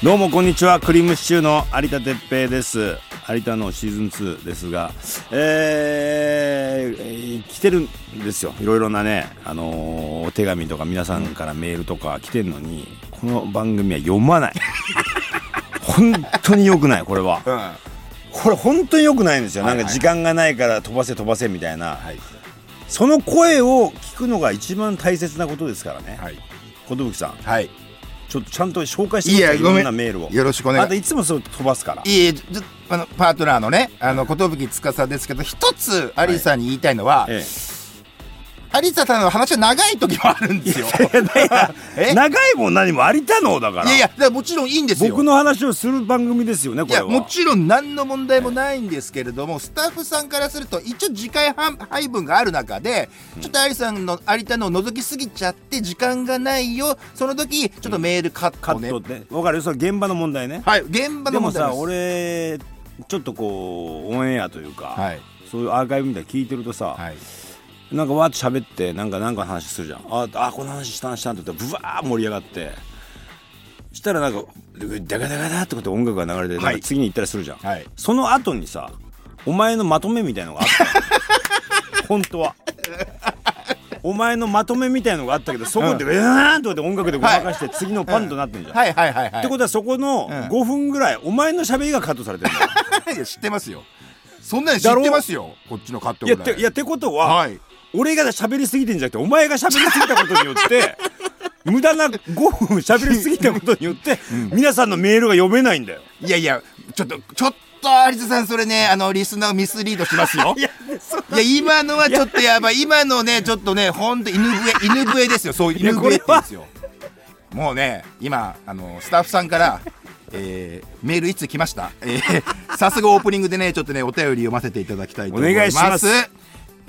どうもこんにちは。クリームシチューの有田哲平です。有田のシーズン2ですがえー、来てるんですよ。いろいろなねあのーお手紙とか皆さんからメールとか来てるのにこの番組は読まない。本当に良くないこれは。これ本当に良くないんですよ、はいはい。なんか時間がないから飛ばせ飛ばせみたいな、はい。その声を聞くのが一番大切なことですからね。はい。寿さん。はいちょっとちゃんと紹介していやごめん。んなメールを。よろしくお願い。あといつもそう飛ばすから。いえいえずあのパートナーのねあの寿司ですけど一つアリさんに言いたいのは、えアリサさんの話は長い時もあるんですよ。え え？長いも何も有田のだから。いやいやだからもちろんいいんですよ。僕の話をする番組ですよねこいやれは。もちろん何の問題もないんですけれども、スタッフさんからすると一応時間配配分がある中で、ちょっとアリさんの有田のを覗きすぎちゃって時間がないよ。その時ちょっとメールカットね、カットって分かる。よそれ現場の問題ね。はい現場の問題です。俺ちょっとこうオンエアというか、はい。そういうアーカイブみたいに聞いてるとさ、はいなんかわーって喋ってなんかなんかの話するじゃん。ああこの話したんしたんって言ったらブワー盛り上がって。したらなんかダガダガダってこと音楽が流れて、はい。なんか次に行ったりするじゃん、はい。その後にさお前のまとめみたいのがあったの。本当は。お前のまとめみたいのがあったけどそこでうーんとかで音楽でごまかして次のパンとなってんじゃん、はいはいはいはい。ってことはそこのうん。5分ぐらいお前の喋りがカットされてるんだ や知ってますよ。そんなに知ってますよ。こっちのカットぐらい。っていやってことは、はい俺が喋りすぎてんじゃなくてお前が喋りすぎたことによって 無駄な5分喋りすぎたことによって、皆さんのメールが読めないんだよ。いやいやちょっとちょっと有田さんそれねあのリスナーをミスリードしますよ。いやそいや今のはちょっとやばい。今のねちょっとねほんと犬笛犬笛ですよ。そう犬笛ってですよ。もうね今あのスタッフさんからえー、メールいつ来ました？えー、早速オープニングでねちょっとねお便り読ませていただきたいと思います。お願いします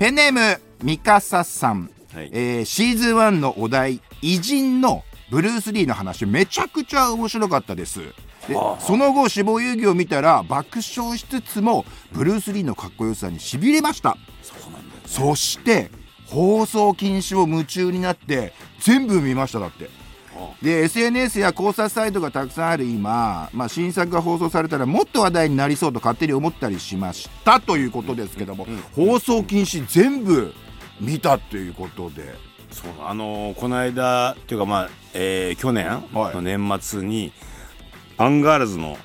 ペンネームミカサさん、はい。えーシーズン1のお題偉人のブルース・リーの話めちゃくちゃ面白かったです。ではあ。その後死亡遊戯を見たら爆笑しつつもブルース・リーのかっこよさにしびれました。そうなんだよ。そして放送禁止を夢中になって全部見ましただってで SNS や考察サイトがたくさんある今、まあ、新作が放送されたらもっと話題になりそうと勝手に思ったりしましたということですけども、放送禁止全部見たっていうことで。そうあのーこの間っていうかまあ、えー去年はい。の年末に、アンガールズの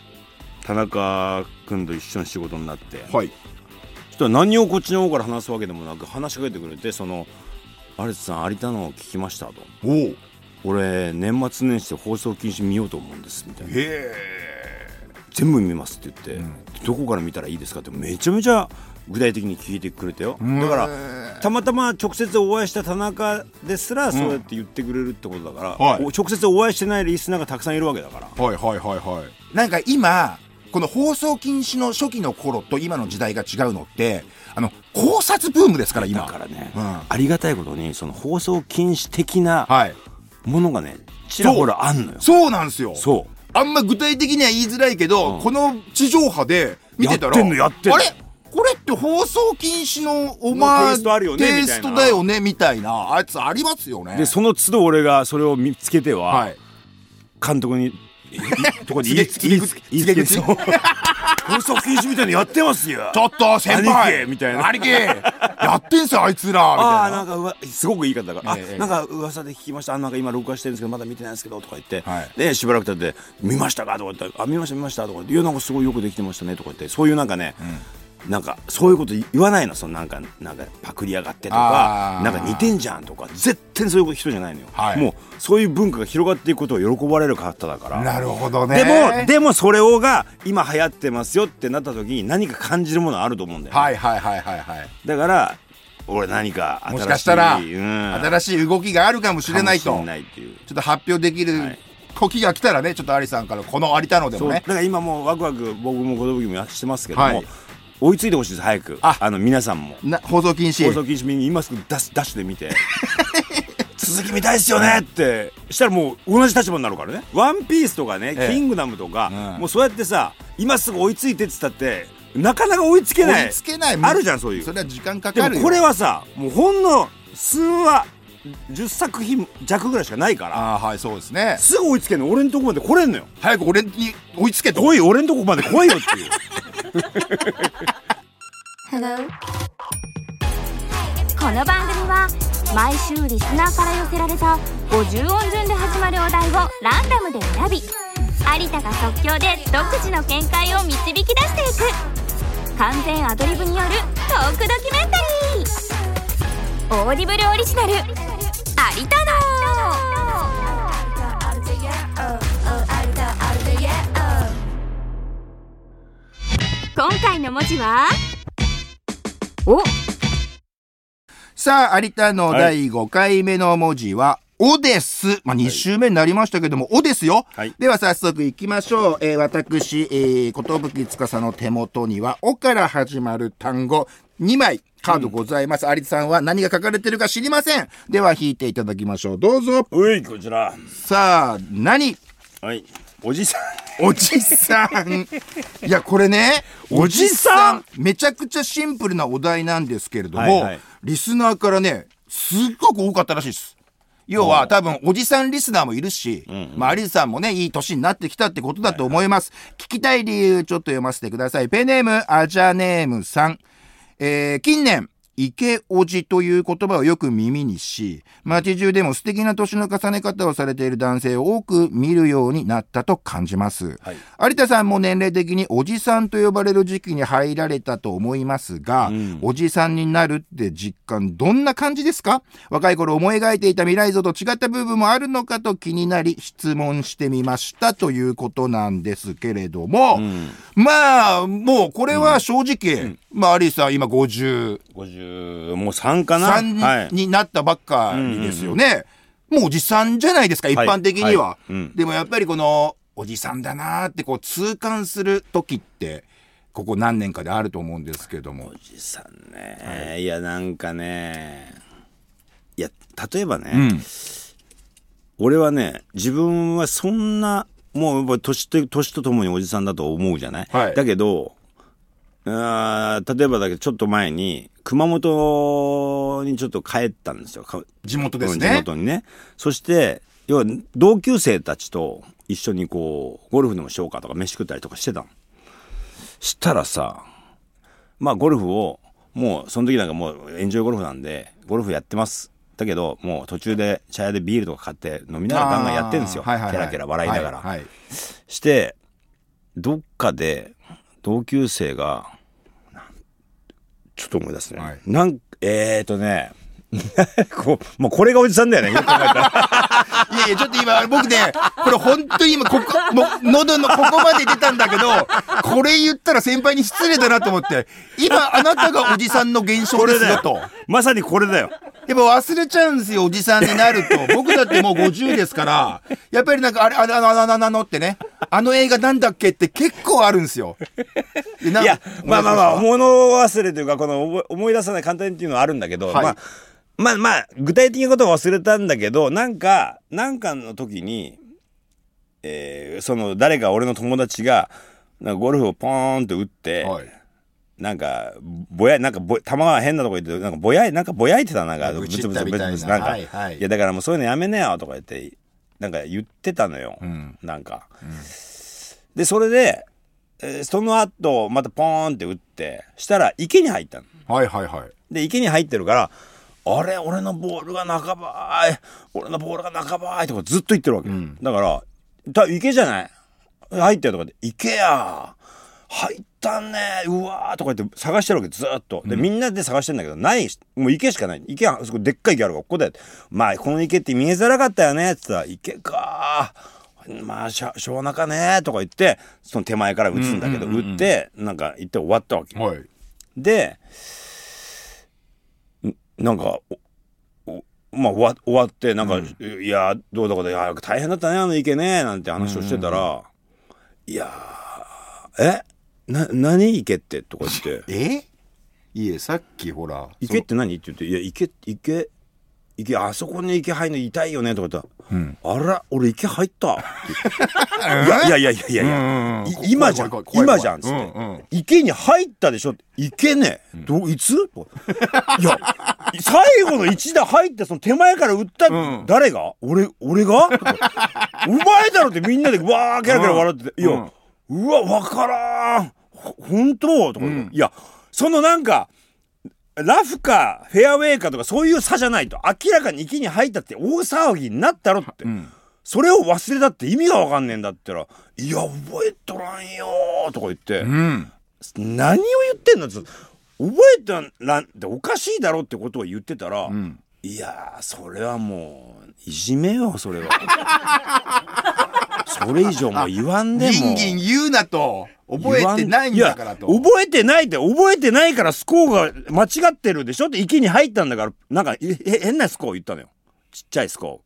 田中君と一緒に仕事になって、はい。そしたら何をこっちの方から話すわけでもなく話しかけてくれてその「有田さん有田脳聞きました」とおおへ「俺年末年始で放送禁止見ようと思うんです」みたいな。え「全部見ます」って言って、どこから見たらいいですか?」ってめちゃめちゃ具体的に聞いてくれたよ。だからたまたま直接お会いした田中ですらそうやって言ってくれるってことだから、はい。お直接お会いしてないリスナーがたくさんいるわけだから。はいはいはいはい。なんか今この放送禁止の初期の頃と今の時代が違うのってあの考察ブームですから今。だからね、うん。ありがたいことにその放送禁止的なはいものがねちらほらあんのよ。そう。なんですよ。そう。あんま具体的には言いづらいけど、うん。この地上波で見てたらやってんのやってんの。あれ？これって放送禁止のお前ねテイストだよねみたいなあいつありますよね。でその都度俺がそれを見つけては、はい。監督にいとこに言いつ告げ言いつ言いつけて告そう。放送禁止みたいにやってますよ。ちょっと先輩。みたいな兄貴。やってんすよあいつら。みああたな。ないんかうわすごくいい方だから、ええ。あなんか噂で聞きました。あなんか今録画してるんですけどまだ見てないんですけどとか言って、はい。でしばらく経って「見ましたか?」とか言って「あ見ました見ました」とか言って「いやなんかすごいよくできてましたね」とか言って。そういうなんかね、なんかそういうこと言わないのそのなんかなんかパクリやがってとかなんか似てんじゃんとか絶対そういう人じゃないのよ、はい。もうそういう文化が広がっていくことを喜ばれる方だから。なるほどね。でもでもそれをが今流行ってますよってなった時に何か感じるものあると思うんだよね、はいはいはいはいはい。だから俺何か新しいもしかしたらうん、新しい動きがあるかもしれないと。ないっていう。ちょっと発表できるはい。時が来たらねちょっとアリさんからこの有田のでもね。だから今もうワクワク僕も子供もやしてますけども、はい追いついてほしいです早く。あ。あの皆さんも。な放送禁止。放送禁止見に今すぐダッシュダッシュで見て。続き見たいっすよねって。したらもう同じ立場になるからね「ワンピースとかね「ええ。キングダム」とか、うん。もうそうやってさ今すぐ追いついてって言ったってなかなか追いつけない。追いつけないあるじゃんそういう。それは時間かでもかるよ。これはさもうほんの数話10作品弱ぐらいしかないから。ああはいそうですね。すぐ追いつけんの。俺のとこまで来れんのよ。早く俺に追いつけと。来い俺のとこまで来いよっていう この番組は毎週リスナーから寄せられた50音順で始まるお題をランダムで選び有田が即興で独自の見解を導き出していく。完全アドリブによるトークドキュメンタリー。オーディブルオリジナル有田の。今回の文字は？おさあ有田の第5回目の文字は、おです。まあ、2週目になりましたけども、おですよ。はいでは早速行きましょう。えー、私、えー、ことぶきつかさの手元には、おから始まる単語、2枚、カードございます。有田さんは何が書かれてるか知りません。では引いていただきましょう。どうぞ。ういこちらさあ、何？はいおじさおじさん。いや、これね、おじさんめちゃくちゃシンプルなお題なんですけれども、はいはいリスナーからね、すっごく多かったらしいです。要は多分おじさんリスナーもいるし、まあ有田さんもね、いい年になってきたってことだと思います。聞きたい理由ちょっと読ませてください。ペンネーム、アジャネームさん。えー近年、池おじという言葉をよく耳にし、街中でも素敵な年の重ね方をされている男性を多く見るようになったと感じます。はい。有田さんも年齢的におじさんと呼ばれる時期に入られたと思いますが、おじさんになるって実感どんな感じですか？若い頃思い描いていた未来像と違った部分もあるのかと気になり質問してみましたということなんですけれども、まあ、もうこれは正直、まあ有田さん今50、50もう3かな？3はい。になったばっかりですよね。もうおじさんじゃないですか、一般的には。でもやっぱりこの、おじさんだなーってこう痛感する時って、ここ何年かであると思うんですけども。おじさんね、い、やなんかね。いや例えばね、うん。俺はね自分はそんなもうやっぱ年と年とともにおじさんだと思うじゃない、はい。だけどあー例えばだけどちょっと前に熊本にちょっと帰ったんですよ。か地元です地ね。元にね。そして要は同級生たちと一緒にこうゴルフでもしようかとか飯食ったりとかしてたの。したらさまあゴルフをもうその時なんかもうエンジョイゴルフなんでゴルフやってます。だけどもう途中で茶屋でビールとか買って飲みながらガンガンやってるんですよ、はいはいはい。ケラケラ笑いながら、はいはい。してどっかで同級生がちょっと思い出すね、はい。なんえーとね こうもうこれがおじさんだよねよく考えたら いやいや、ちょっと今、僕ね、これ本当に今、ここ、もう、喉のここまで出たんだけど、これ言ったら先輩に失礼だなと思って、今、あなたがおじさんの現象ですよと。まさにこれだよやっぱ忘れちゃうんですよ、おじさんになると。僕だってもう50ですから、やっぱりなんか、あれ、あれ、あの、あの、あの、あのってね、あの映画なんだっけって結構あるんですよ。いやまあまあまあ物忘れというかこの思い出さない簡単にっていうのはあるんだけど、はいまあまあまあ具体的なことは忘れたんだけどなんかなんかの時に、えーその誰か俺の友達がなんかゴルフをポーンって打って、はい。なんかぼやなんかぼ球が変なとこ行ってなんかぼやいなんかぼやいてたなんかブツブツブツブツな。んか、はいはい。いやだからもうそういうのやめなよとか言ってなんか言ってたのよ、ん。なんか、でそれで、えーその後またポーンって打ってしたら池に入ったの。はいはいはい。で池に入ってるからあれ俺のボールが半ばい。俺のボールが半ばい。とかずっと言ってるわけ、だからた池じゃない？入ってるとかで池や。入ったね。うわーとか言って探してるわけずっと。で、みんなで探してんだけどないもう池しかない。池はそこでっかい池あるからここで。まあこの池って見えづらかったよね。って言ったら池か。まあしょしょうがなかね。とか言ってその手前から打つんだけど、打ってなんか行って終わったわけ、はい。でんなんかまあ終わってなんか、いやどうだこうだいや大変だったねあの池ねなんて話をしてたら、いやーえな何池ってとか言って。え？いえ、さっきほら。池って何？って言っていや池池池あそこに池入るの痛いよねとか言ったら、うんあら俺池入った？って いやいやいやいやいや。今じゃん。今じゃんっつって、うんうん。池に入ったでしょ？池ね。どいつ？いや最後の一打入ってその手前から打った、うん。誰が？俺俺が？お前だろってみんなでわーキャラキャラ笑ってて、いや、うわわからん。ほ本当？とか、ん。いやそのなんかラフかフェアウェイかとかそういう差じゃないと明らかに池に入ったって大騒ぎになったろって、ん。それを忘れたって意味がわかんねえんだって言ったら「いや覚えとらんよ」とか言って、うん。何を言ってんの？って覚えたらんっておかしいだろってことを言ってたら、ん。いやーそれはもういじめよそれは。それ以上もう言わんでも。ギンギン言うなと覚えてないんだからと。覚えてないって覚えてないからスコアが間違ってるでしょ？って池に入ったんだからなんかえへ変なスコア言ったのよ。ちっちゃいスコア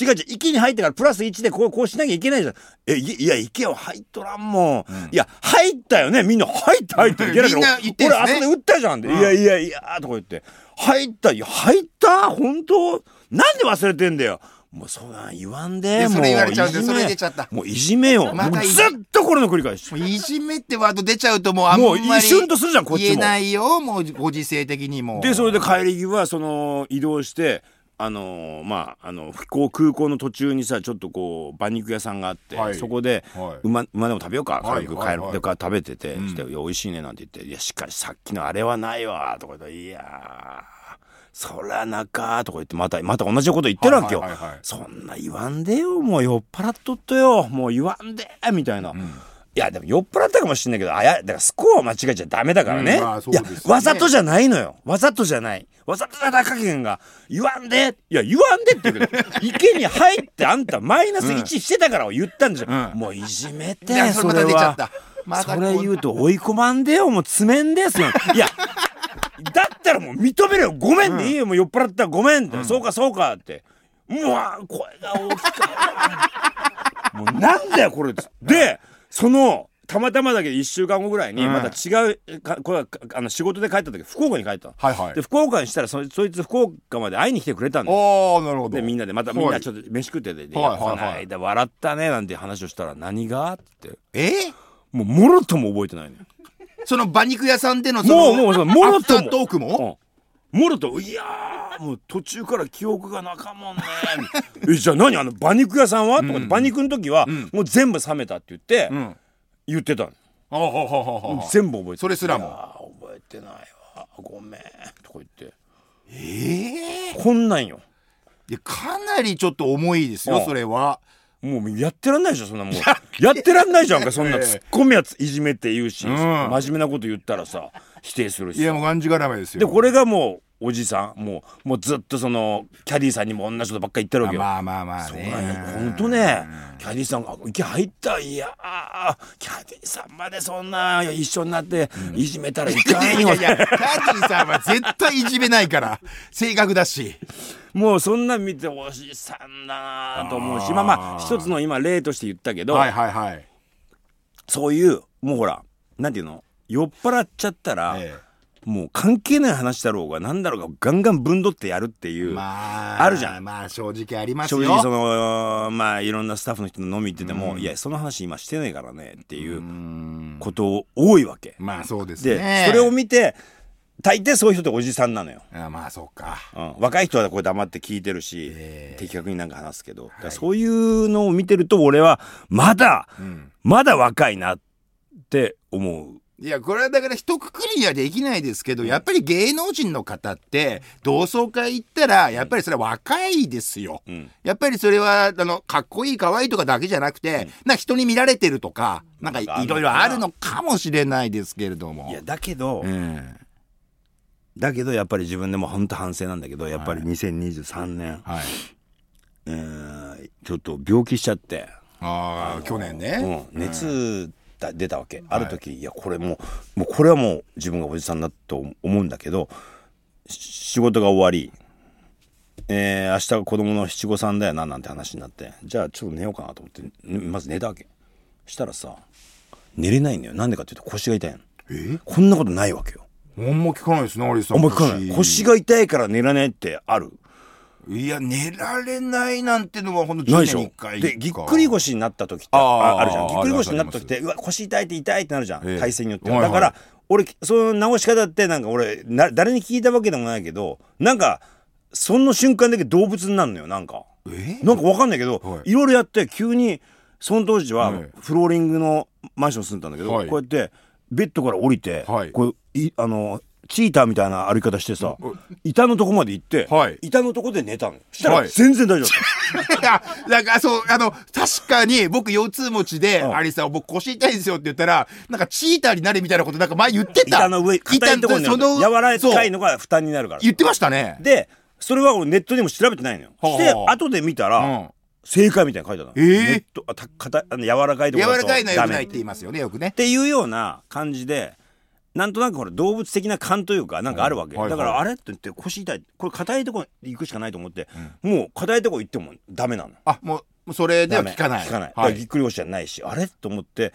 違う違う池に入ってからプラス1でこうこうしなきゃいけないじゃん。えいいや池は入っとらんもん、いや入ったよね？みんな入った入ったいけないけど俺あそこで打ったじゃんって、いやいやいやとか言って。入ったいや入った本当？なんで忘れてんだよ？もうそうなん言わんでもうそれ言われちゃうんだよいじめ。それ出ちゃった。もういじめよ、まずっとこれの繰り返し。いじめってワード出ちゃうともうあんまりもう一瞬とするじゃんこっちも。言えないよもうご時世的にも。でそれで帰り際その移動してあのーまああの飛行空港の途中にさちょっとこう馬肉屋さんがあって、はい。そこで、はい。馬馬でも食べようか。はい。軽く帰る、はい。はい。でから食べてて、ん。して「いや美味しいね」なんて言って「いやしかしさっきのあれはないわ」とか言って「いやーそらなか」とか言ってまたまた同じこと言ってるわけよ、はいはいはいはい。そんな言わんでよもう酔っ払っとっとよ。もう言わんでみたいな。いやでも酔っ払ったかもしんないけどあやだからスコアを間違えちゃダメだからね,、うんまあそういやわざとじゃないのよ。わざとじゃない。わざとじゃない加減が言わんでいや言わんでって言うけど 池に入ってあんたマイナス1してたから言ったんじゃん、うん。もういじめてそれまた出ちゃった。またそれ言うと追い込まんでよもう詰めんですよ。いやだったらもう認めるよ。ごめんでいいよ、もう酔っ払ったらごめんって、そうかそうかって。うわ声が大きくもうなんだよこれでそのたまたまだけど1週間後ぐらいにうん。また違うかこれあの仕事で帰った時福岡に帰ったの。はいはい。で福岡にしたらそそいつ福岡まで会いに来てくれたんだよおおなるほど。でみんなでまたみんなちょっと飯食ってて「いやはいはいはい。この間笑ったね」なんて話をしたら「何が?」って。え？もうもろとも覚えてないのよその馬肉屋さんでのそのもうもうそのもろアフタともートークも？うん。もろと「いやーもう途中から記憶がなかもんね」えじゃあ何？あの馬肉屋さんは?」とかって馬肉の時はん。もう全部冷めたって言ってうん。言ってたの。ほうほうほうほうほう全部覚えてそれすらも？いやー覚えてないわ。ごめん。とか言って。ええこんなんよ。いやかなりちょっと重いですようん。それはもうやってらんないでしょそんなもうやってらんないじゃんかそんなええ。ツッコミやついじめって言うし、うん。真面目なこと言ったらさ否定するしいやもうがんじがらめですよ。でこれがもうおじさんもうもうずっとそのキャディーさんにも同じことばっかり言ってるわけよ、まあまあまあそうねなんよほんとねキャディーさんが「池入った。いやーキャディーさんまでそんな一緒になっていじめたらいかんよ、いやいやキャディーさんは絶対いじめないから。性格だし。もうそんなん見ておじさんだなと思うしまあまあ一つの今例として言ったけど、はいはいはい。そういうもうほらなんていうの？酔っ払っちゃったら、えもう関係ない話だろうが何だろうがガンガンぶんどってやるっていう、えまああるじゃん。まあ正直ありますよ。正直そのまあいろんなスタッフの人の飲み行ってても、いやその話今してないからねっていううん。こと多いわけ、まあそうですで、ねそれを見て大抵そういう人っておじさんなのよ、あまあそうか。うん、若い人はこれ黙って聞いてるし、ええ。的確になんか話すけど、だからそういうのを見てると俺はまだ、ん。まだ若いなって思ういやこれはだから一括りにはできないですけど、やっぱり芸能人の方って同窓会行ったらやっぱりそれは若いですよ、ん。やっぱりそれはあのかっこいい可愛いとかだけじゃなくて、な人に見られてるとかなんかいろいろあるのかもしれないですけれども。いやだけど、うんだけどやっぱり自分でも本当反省なんだけどやっぱり2023年、はい。えーちょっと病気しちゃって、ああ去年ね、うん、熱だ出たわけ、ある時いやこれもうもうこれはもう自分がおじさんだと思うんだけどし仕事が終わりえー、明日が子供の七五三だよななんて話になってじゃあちょっと寝ようかなと思ってねまず寝たわけ。したらさ寝れないんだよ。なんでかっていうと腰が痛いの。え？こんなことないわけよ。あんま聞かないですねアリスさん。あんま聞かない。腰。が痛いから寝られないってあるいや寝られないなんてのはほんと10ないでしょ。年に1回でぎっくり腰になった時ってあるじゃん。ぎっくり腰になった時ってうわ腰痛いって痛いってなるじゃん、ええ。体勢によってはだから俺その治し方ってなんか俺な誰に聞いたわけでもないけどなんかその瞬間だけ動物になるのよなんか。え？なんかわかんないけど、はい。いろいろやって急にその当時ははいフローリングのマンション住んでたんだけど、はい。こうやってベッドから降りて、はい。こういあのチーターみたいな歩き方してさ、板のとこまで行って、はい。板のとこで寝たの。したらはい。全然大丈夫、いや、なんかそう、あの、確かに僕腰痛持ちで、うん。アリさん僕腰痛いんですよって言ったら、なんかチーターになれみたいなことなんか前言ってた。板の上硬いところにその柔らかいのが負担になるから。言ってましたね。でそれは俺ネットでも調べてないのよ。はあして後で見たら、うん。正解みたいなの書いてあったの、ええネットあた硬いあの柔らかいところだと柔らかいのは良くないって言いますよね、よくね。っ。ていうような感じでなんとなくほら動物的な感というかなんかあるわけ、はい。はいだからあれって言って腰痛いこれ硬いとこ行くしかないと思って、もう硬いとこ行ってもダメなの。あ、もう、もうそれではダメ。聞かない。効かない、だからぎっはい。くり腰じゃないしあれと思って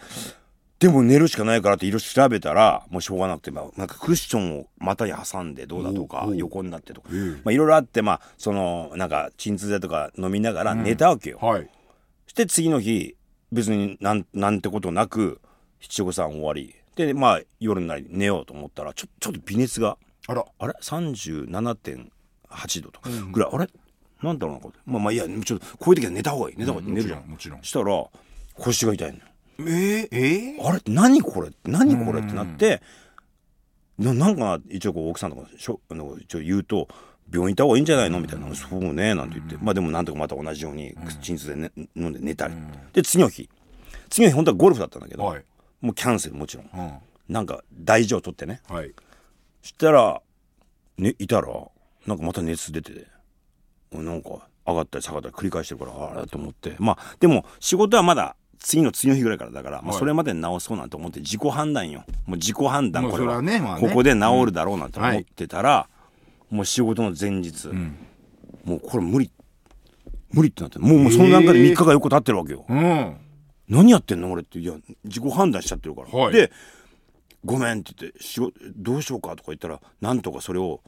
でも寝るしかないからっていろいろ調べたらもうしょうがなくて、まあ、なんかクッションを股に挟んでどうだとか横になってとか。いろいろあってまあそのなんか鎮痛剤とか飲みながら寝たわけよ、はい。そして次の日別になんなんてことなく七五三終わりでまあ夜になり寝ようと思ったらちょちょっと微熱があら。あれ？37.8度とかぐらい、あれ？なんだろうなこれ。まあまあいいやちょっとこういう時は寝た方がいい。寝た方がいい、寝るじゃん。もちろん。したら腰が痛いのよ。えー、えー？あれ？何これ？何これ？ってなってななんか一応こう奥さんとかしょあの一応言うと病院行った方がいいんじゃないの？みたいな「そうね」なんて言って。まあでもなんとかまた同じように鎮痛で、ね、飲んで寝たり。で次の日。次の日本当はゴルフだったんだけど、はい。もうキャンセルもちろん。うん。なんか大事を取ってね。はい。そしたら、ね、いたらなんかまた熱出てなんか上がったり下がったり繰り返してるからあれと思って。まあでも仕事はまだ次の次の日ぐらいからだから、まあ、はい。それまでに治そうなんて思って自己判断よ。もう自己判断これは。はねまあね。ここで治るだろうなんて思ってたら、もう仕事の前日、ん。もうこれ無理。無理ってなってもうもうその段階で3日が横経ってるわけよ、うん。何やってんの俺っていや自己判断しちゃってるから、はい。で「ごめん」って言って仕事「どうしようか」とか言ったらなんとかそれを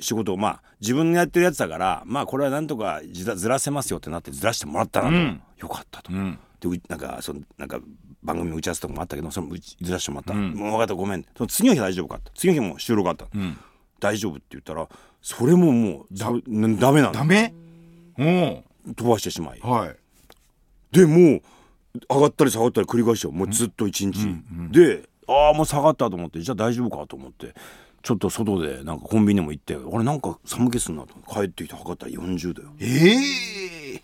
仕事をまあ自分のやってるやつだからまあこれはなんとかずらずらせますよってなってずらしてもらったなと、うん。よかったと、うん。でうなんかそのなんか番組の打ち合わせとかもあったけどそれもずらしてもらった、うん。もう分かったごめん。その次の日大丈夫かって次の日も収録あった、うん。大丈夫って言ったらそれももうだダメなの。ダメ？う。ん。飛ばしてしまい。はい。でもう上がったり下がったり繰り返してもうずっと一日、でああもう下がったと思って。じゃあ大丈夫かと思って。ちょっと外でなんかコンビニでも行って。俺なんか寒気すんなと。帰ってきて測ったら40度よ。ええ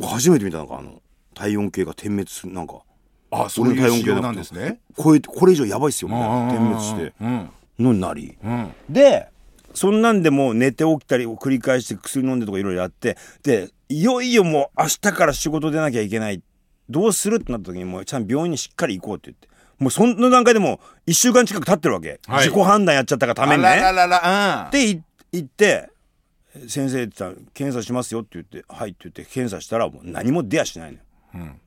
初めて見たのかあの体温計が点滅するなんか。あ、そういう仕様なんですね。これこれ以上やばいっすよみたいな。点滅して。うん。のになり。うん。でそんなんでもう寝て起きたりを繰り返して薬飲んでとかいろいろやって。でいよいよもう明日から仕事出なきゃいけないどうするってなった時にもうちゃんと病院にしっかり行こうって言ってもうその段階でもう1週間近く経ってるわけ、はい自己判断やっちゃったがためにね。あららら。でい行って「先生」って言ったら「検査しますよ」って言って「はい」って言って検査したらもう何も出やしないのよ、うん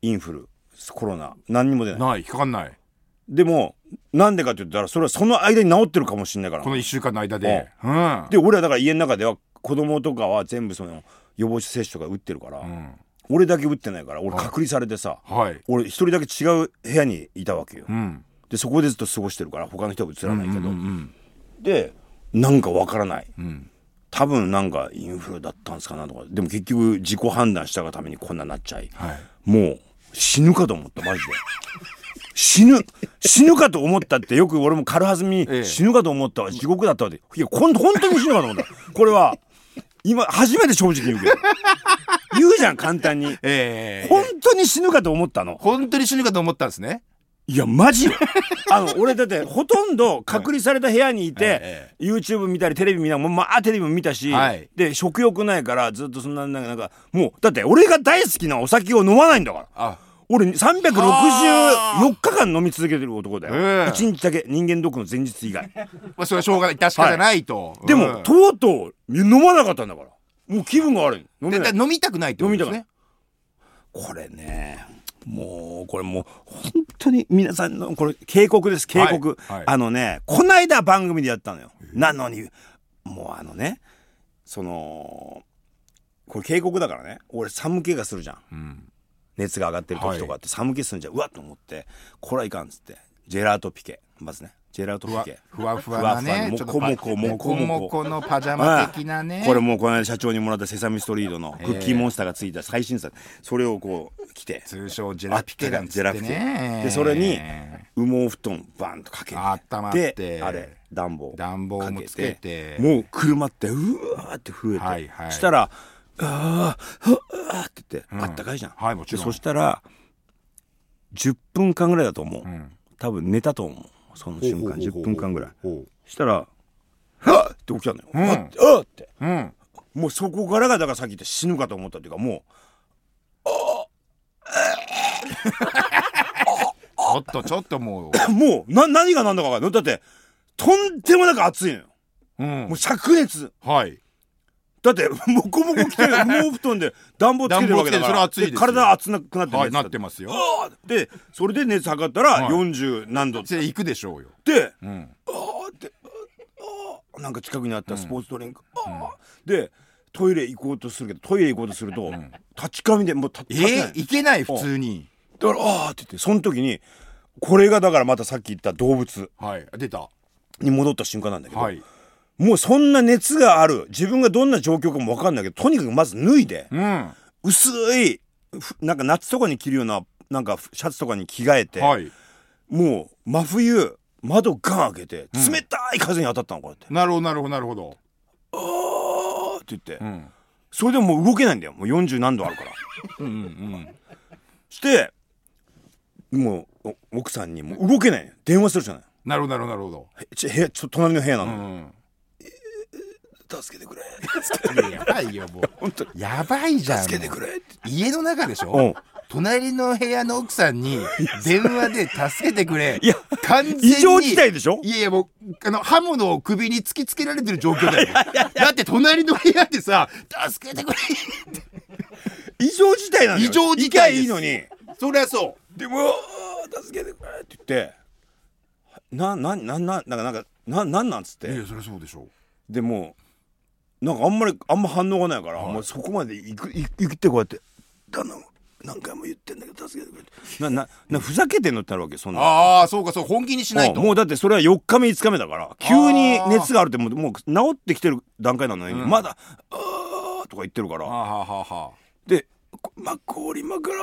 インフルコロナ何にも出ないない、引っかかんない。でもなんでかって言ったらそれはその間に治ってるかもしれないからこの一週間の間で。うん。で俺はだから家の中では子供とかは全部その予防接種とか打ってるから、うん。俺だけ打ってないから俺隔離されてさ、はい。俺一人だけ違う部屋にいたわけよ、うん。でそこでずっと過ごしてるから他の人は映らないけど、うんうんでなんかわからない。うん。多分なんかインフルだったんですかなとか。でも結局自己判断したがためにこんなになっちゃい、はい。もう死ぬかと思ったマジで。死ぬ死ぬかと思ったってよく俺も軽はずみにええ。死ぬかと思ったわ。地獄だったわって。いやこん本当に死ぬかと思った。これは今初めて正直に言うけど。言うじゃん簡単に。ええ本当に死ぬかと思ったの。本当に死ぬかと思ったんですね。いやマジよ。あの俺だってほとんど隔離された部屋にいて、え YouTube 見たりテレビ見ながらまあテレビも見たし、はい。で食欲ないからずっとそんななんかなんかもうだって俺が大好きなお酒を飲まないんだから。あ、俺は364日間飲み続けてる男だよ、ええ。1日だけ人間ドックの前日以外。まあ、それはしょうがない。確かじゃないと。でも、うん。とうとう飲まなかったんだから。もう気分が悪い。飲めない。飲みたくないってことですね。これねもうこれもう本当に皆さんのこれ警告です警告、はい。はい。あのねこないだ番組でやったのよ。なのにもうあのねそのこれ警告だからね。俺寒気がするじゃん。うん熱が上がってる時とかって寒気するんじゃん、うわっと思ってこれはいかんっつってジェラートピケ。まずね。ジェラートピケ。ふわふわなね。ふわふわもこもこもこもこのパジャマ的なね。これもうこの間社長にもらったセサミストリートのクッキーモンスターがついた最新作。それをこう着て通称ジェラピケなんつってジェラピケ。ねでそれに羽毛布団バンとかけてあったまって。であれ暖房暖房もつけて。もう車ってうわーって震えて、はいはい。したら「ああふわーって言って、うん。あったかいじゃん、はいもちろん。でそしたら10分間ぐらいだと思う、ん。多分寝たと思う。その瞬間10分間ぐらい。ほしたら「はっ!」って起きたのよ「うん。あっ!」って。ううん。もうそこからがだからさっき言って死ぬかと思ったっていうかもちょっとちょっともう。もうな何が何だか分かんない。だってとんでもなく暑いのよ。ううん。もう灼熱。はいだってモコモコ着てる羽毛布団で暖房つけてるわけだから。暖房つけてそれ暑い体熱くなってるはいな熱ってますよ。でそれで熱測ったらはい。40何度。それ行くでしょうよ。でうん。あーってあーなんか近くにあったスポーツドリンク、あーでトイレ行こうとするけどトイレ行こうとすると、立ち紙でもう立え立てない。ー、いけない普通に。だからあーって言ってその時にこれがだからまたさっき言った動物はい。出た。に戻った瞬間なんだけど、はいもうそんな熱がある。自分がどんな状況かも分かんないけどとにかくまず脱いで、うん。薄いふなんか夏とかに着るようななんかシャツとかに着替えて、はい。もう真冬窓ガン開けてうん。冷たい風に当たったのこうやって。なるほどなるほどなるほど「あーって言って、うんそれでももう動けないんだよ。もう40何度あるから。うんうんしてもうお奥さんにもう動けない。電話するじゃない。なるほどなるほどなるほど。へち部屋ちょ隣の部屋なの、うん助けてくれ。いややばいよもう。本当に。やばいじゃん助けてくれ家の中でしうん。ょ隣の部屋の奥さんに電話で助けてくれ。いや完全に異常事態でしょ？いやいやもうあの刃物を首に突きつけられてる状況だよ。だって隣の部屋でさ助けてくれ異常事態なのよ。異常事態いいのに。そりゃそう。でも助けてくれって言って。なななななんかなんかななんなんつって。いやそりゃそうでしょ。でもうなんかあんまりあんま反応がないから、はい。もうそこまで行く行行ってこうやって「頼む何回も言ってんだけど助けてくれ」って。なななふざけてんのってなるわけそんなああそうかそう本気にしないと。うんもうだってそれは4日目5日目だから急に熱があるってもうもう治ってきてる段階なのに、うん。まだ「あー」とか言ってるから。はあはあはで「マッコリ枕」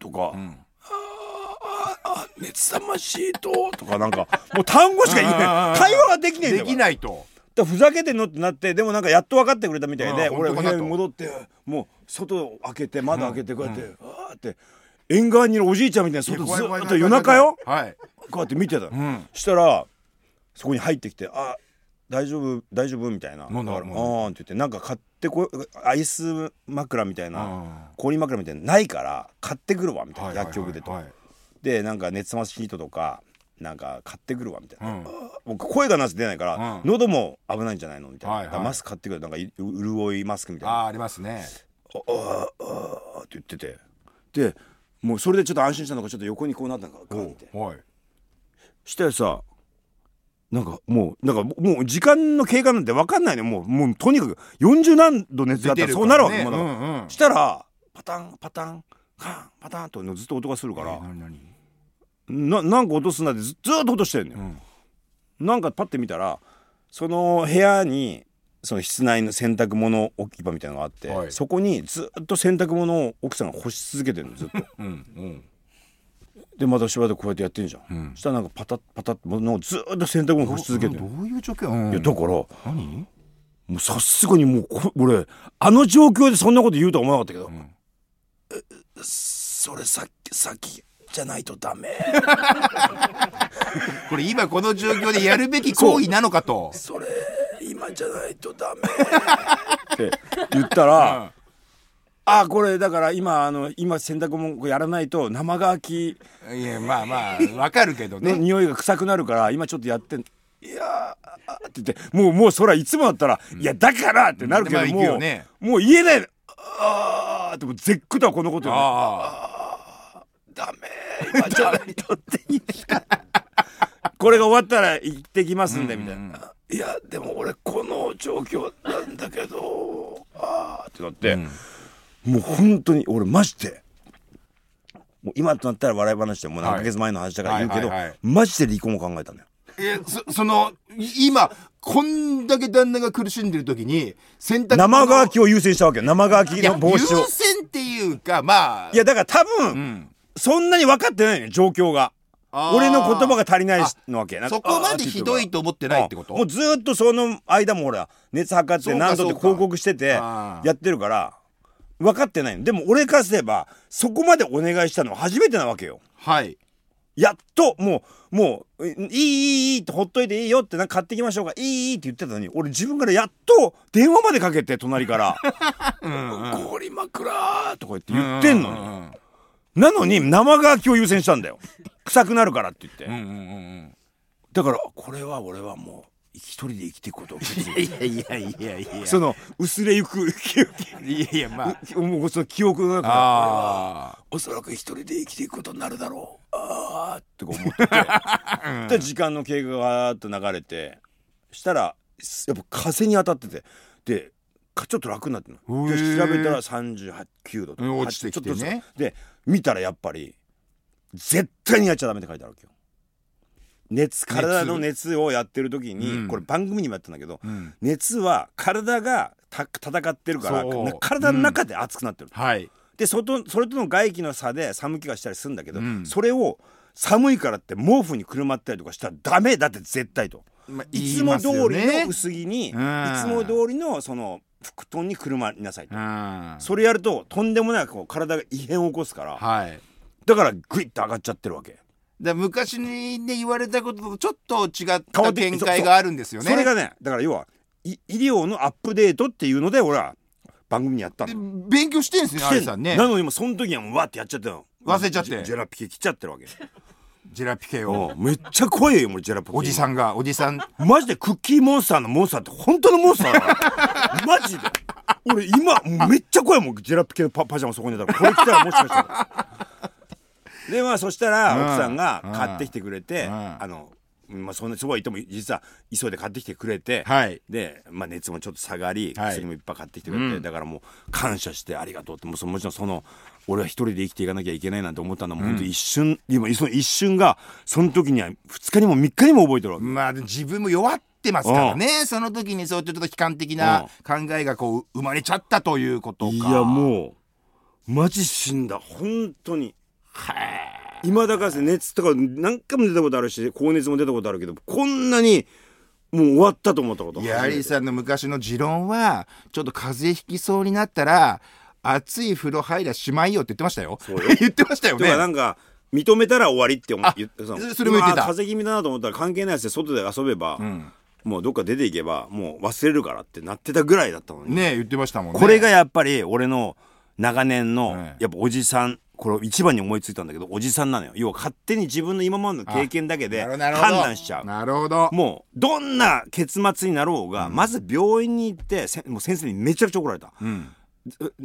とか、あうん。ああ熱さましいととかなんかもう単語しか言えない。会話ができないんだでよきないとだふざけてんのってなってでもなんかやっと分かってくれたみたいでうん俺部屋に戻ってもう外を開けて窓開けてこうやって、わーって縁側にいるおじいちゃんみたいな外ずっと夜中よ？はい。こうやって見てた。の、うん。したらそこに入ってきて「あ大丈夫大丈夫?」みたいな「なんだ？あーん」って言ってなんか買ってこアイス枕みたいなうん。氷枕みたいなのないから買ってくるわみたいな、薬局でと、はいでなんか熱さまシートとかなんか買ってくるわみたいな、うん。僕声がなぜ出ないから、うん。喉も危ないんじゃないの？みたいな、はいはい。マスク買ってくる。なんか潤いマスクみたいな。ああありますね。ああああって言ってて。でもうそれでちょっと安心したのかちょっと横にこうなったのかガンって。はい。したらさなんかもうなんかもう時間の経過なんて分かんないねもうもうとにかく40何度熱があったらそうなるわけ、もうだ。うんうん。したらパタンパタンカンパタンとずっと音がするから、え何何ななんか落とすなってずっと落としてんのよ、うん。なんかパッて見たらその部屋にその室内の洗濯物置き場みたいなのがあって、はい。そこにずっと洗濯物を奥さんが干し続けてるのずっと。うんうん。でまたしばらくこうやってやってんじゃん、うん。そしたらなんかパタッパタッもうずっと洗濯物干し続けてるどういう状況？うん。いやだからも何うさすがにもうこ俺あの状況でそんなこと言うとは思わなかったけど、ん。それさっきさっきじゃないとダメ。これ今この状況でやるべき行為なのかと。それ今じゃないとダメ。って言ったら、あこれだから今あの今洗濯物やらないと生乾きいやまあまあわかるけどのね匂いが臭くなるから今ちょっとやってんいやって言ってもうもうそらいつもだったら、いやだからってなるけど、もうくよね。もう言えないあーってもう絶句だこのことよね。あダメ今じゃないとって。言ったこれが終わったら行ってきますんでみたいな、いやでも俺この状況なんだけどあーってなって、もう本当に俺マジでもう今となったら笑い話でもう何ヶ月前の話だから言うけど、はいはい。はいマジで離婚を考えたのよ。えそそのい今こんだけ旦那が苦しんでる時に洗濯生乾ききを優先したわけよ。生乾きの帽子を。優先っていうかまあ。いやだから多分、うんそんなに分かってないのよ状況が。俺の言葉が足りないのわけ。そこまでひどいと思ってないってこと？もうずーっとその間もほら熱測って何度って広告しててやってるから分かってないの。でも俺からすればそこまでお願いしたのは初めてなわけよ。はい。やっともうもういいいいいいってほっといていいよってなんか買ってきましょうか。いいいいって言ってたのに俺自分からやっと電話までかけて隣から「氷枕」とか言って言ってんのにうんなのに生乾きを優先したんだよ。臭くなるからって言って、うんうんうんうん。だからこれは俺はもう一人で生きていくことを決意。いやいやいやいや その薄れゆく記憶いやいやまあ。もうその記憶の中あおそらく一人で生きていくことになるだろう。ああって思ってて、で 時間の経過がわーっと流れてしたらやっぱ風に当たってて。でかちょっと楽になってるの。で調べたら389度とうん落ちてきてね。で見たらやっぱり絶対にやっちゃダメって書いてあるわけよ。熱体の熱をやってる時に、うん。これ番組にもやったんだけど、うん。熱は体がた戦ってるからそう。な体の中で熱くなってる、はい。で外それとの外気の差で寒気がしたりするんだけど、うん。それを寒いからって毛布にくるまったりとかしたらダメだって絶対と、まあいつも通りの薄着に、うん。いつも通りのその布団にくるまりなさいと、うん。それやるととんでもないこう体が異変を起こすから、はい。だからグイッと上がっちゃってるわけ、だから昔にね言われたこととちょっと違ったって見解があるんですよね。それがねだから要はい医療のアップデートっていうので俺は番組にやったの。で勉強してんすねあれさんね。なのにもうその時にはもうわってやっちゃったの。忘れちゃって。ジェラピケ切っちゃってるわけジェラピケを。うんめっちゃ怖いよもうジェラピケ。おじさんがおじさん。マジでクッキーモンスターのモンスターって本当のモンスターだからマジで。俺今めっちゃ怖いもんジェラピケのパパジャマそこにいたら。これ着たらもしかしたら。でまあそしたらうん。奥さんが買ってきてくれて、うん。あのまあそんなすごい言っても実は急いで買ってきてくれて、はい。で、まあ、熱もちょっと下がりはい。薬もいっぱい買ってきてくれて、うん。だからもう感謝してありがとうってもうそもちろんその俺は一人で生きていかなきゃいけないなんて思ったのも、本当一瞬今その一瞬がその時には2日にも3日にも覚えてるまあ自分も弱ってますからね。その時にそうちょっと悲観的な考えがこう生まれちゃったということか。いやもうマジ死んだ。本当に。今だから熱とか何回も出たことあるし高熱も出たことあるけどこんなにもう終わったと思ったこといやアリー初めてさんの昔の持論はちょっと風邪ひきそうになったら熱い風呂入りゃしまいよって言ってましたよ。そうよ。言ってましたよとかなねんか認めたら終わりって思ってそそれも言ってた。あ風邪気味だなと思ったら関係ないやつで外で遊べば、ん。もうどっか出ていけばもう忘れるからってなってたぐらいだったのに、ね言ってましたもんね。これがやっぱり俺の長年の、ええやっぱおじさんこれ一番に思いついたんだけどおじさんなのよ。要は勝手に自分の今までの経験だけで判断しちゃう。なるほど。もうどんな結末になろうが、まず病院に行ってせもう先生にめちゃくちゃ怒られた、うん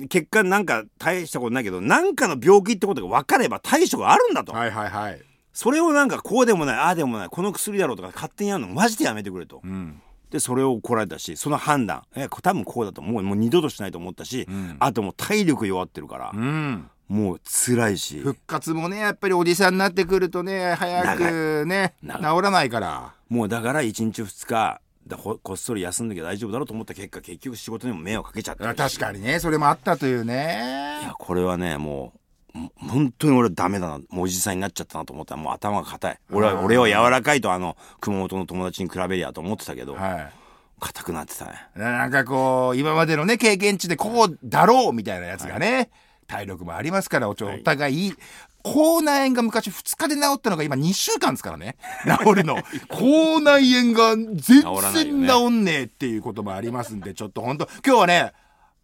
結果なんか大したことないけどなんかの病気ってことが分かれば対処があるんだと、はいはいはい。それをなんかこうでもないああでもないこの薬だろうとか勝手にやるのマジでやめてくれと、うん。でそれを怒られたしその判断。え多分こうだともう。もう二度としないと思ったし、ん。あともう体力弱ってるから、うん。もう辛いし。復活もねやっぱりおじさんになってくるとね早くね治長らないから。もうだから1日2日だここっそり休んできゃ大丈夫だろうと思った結果結局仕事にも迷惑かけちゃったあ確かにね。それもあったといういねやこれはねもうも本当に俺ダメだな。もうおじさんになっちゃったなと思った。らもう頭が硬い。俺は俺は柔らかいとあの熊本の友達に比べりゃと思ってたけどはい。硬くなってたね。なんかこう今までのね経験値でこうだろうみたいなやつがね、体力もありますからおちょお互い、口内炎が昔2日で治ったのが今2週間ですからね。治るの。口内炎が全然ね治んねえっていうこともありますんでちょっと本当今日はね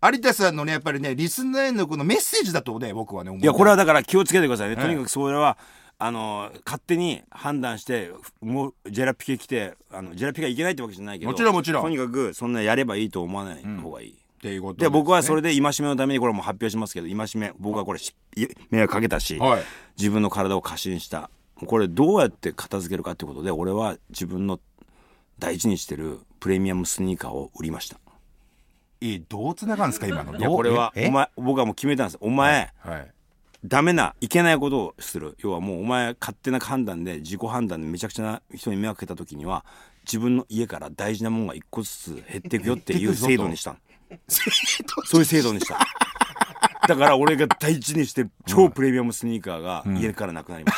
有田さんのねやっぱりねリスナーへのこのメッセージだとね僕はね思ういやこれはだから気をつけてくださいね、はいとにかくそれはあの勝手に判断してもうジェラピケ来てあのジェラピケがいけないってわけじゃないけどもちろんもちろん。とにかくそんなやればいいと思わない方がいい、っていうことで僕はそれれで戒めのためにこれはもう発表しますけど戒め僕はこれし迷惑かけたし、はい。自分の体を過信した。これどうやって片付けるかってことで俺は自分の大事にしてるプレミアムスニーカーを売りました。えどうつながるんですか今の？いやこれはえ？お前僕はもう決めたんですお前、はい。ダメないけないことをする。要はもうお前勝手な判断で自己判断でめちゃくちゃな人に迷惑かけた時には自分の家から大事なものが一個ずつ減っていくよっていう制度にしたのそういう制度にした。だから俺が大事にしてる超プレミアムスニーカーが家からなくなりまし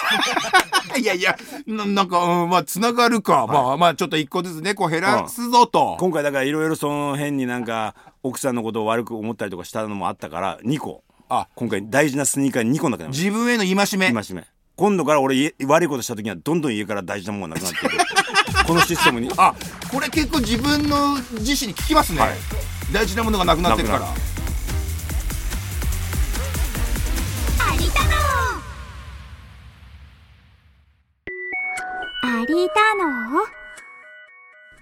た、いやいやななんか、うん、まあつながるか、まあまあちょっと一個ずつねこう減らすぞと、今回だからいろいろその辺になんか奥さんのことを悪く思ったりとかしたのもあったから2個。あ。今回大事なスニーカー2個なくなりました。自分への戒め。戒め。今度から俺家悪いことした時にはどんどん家から大事なものがなくなっていく このシステムに。あこれ結構自分の自身に効きますね、はい大事なものがなくなってるから。なくな有田の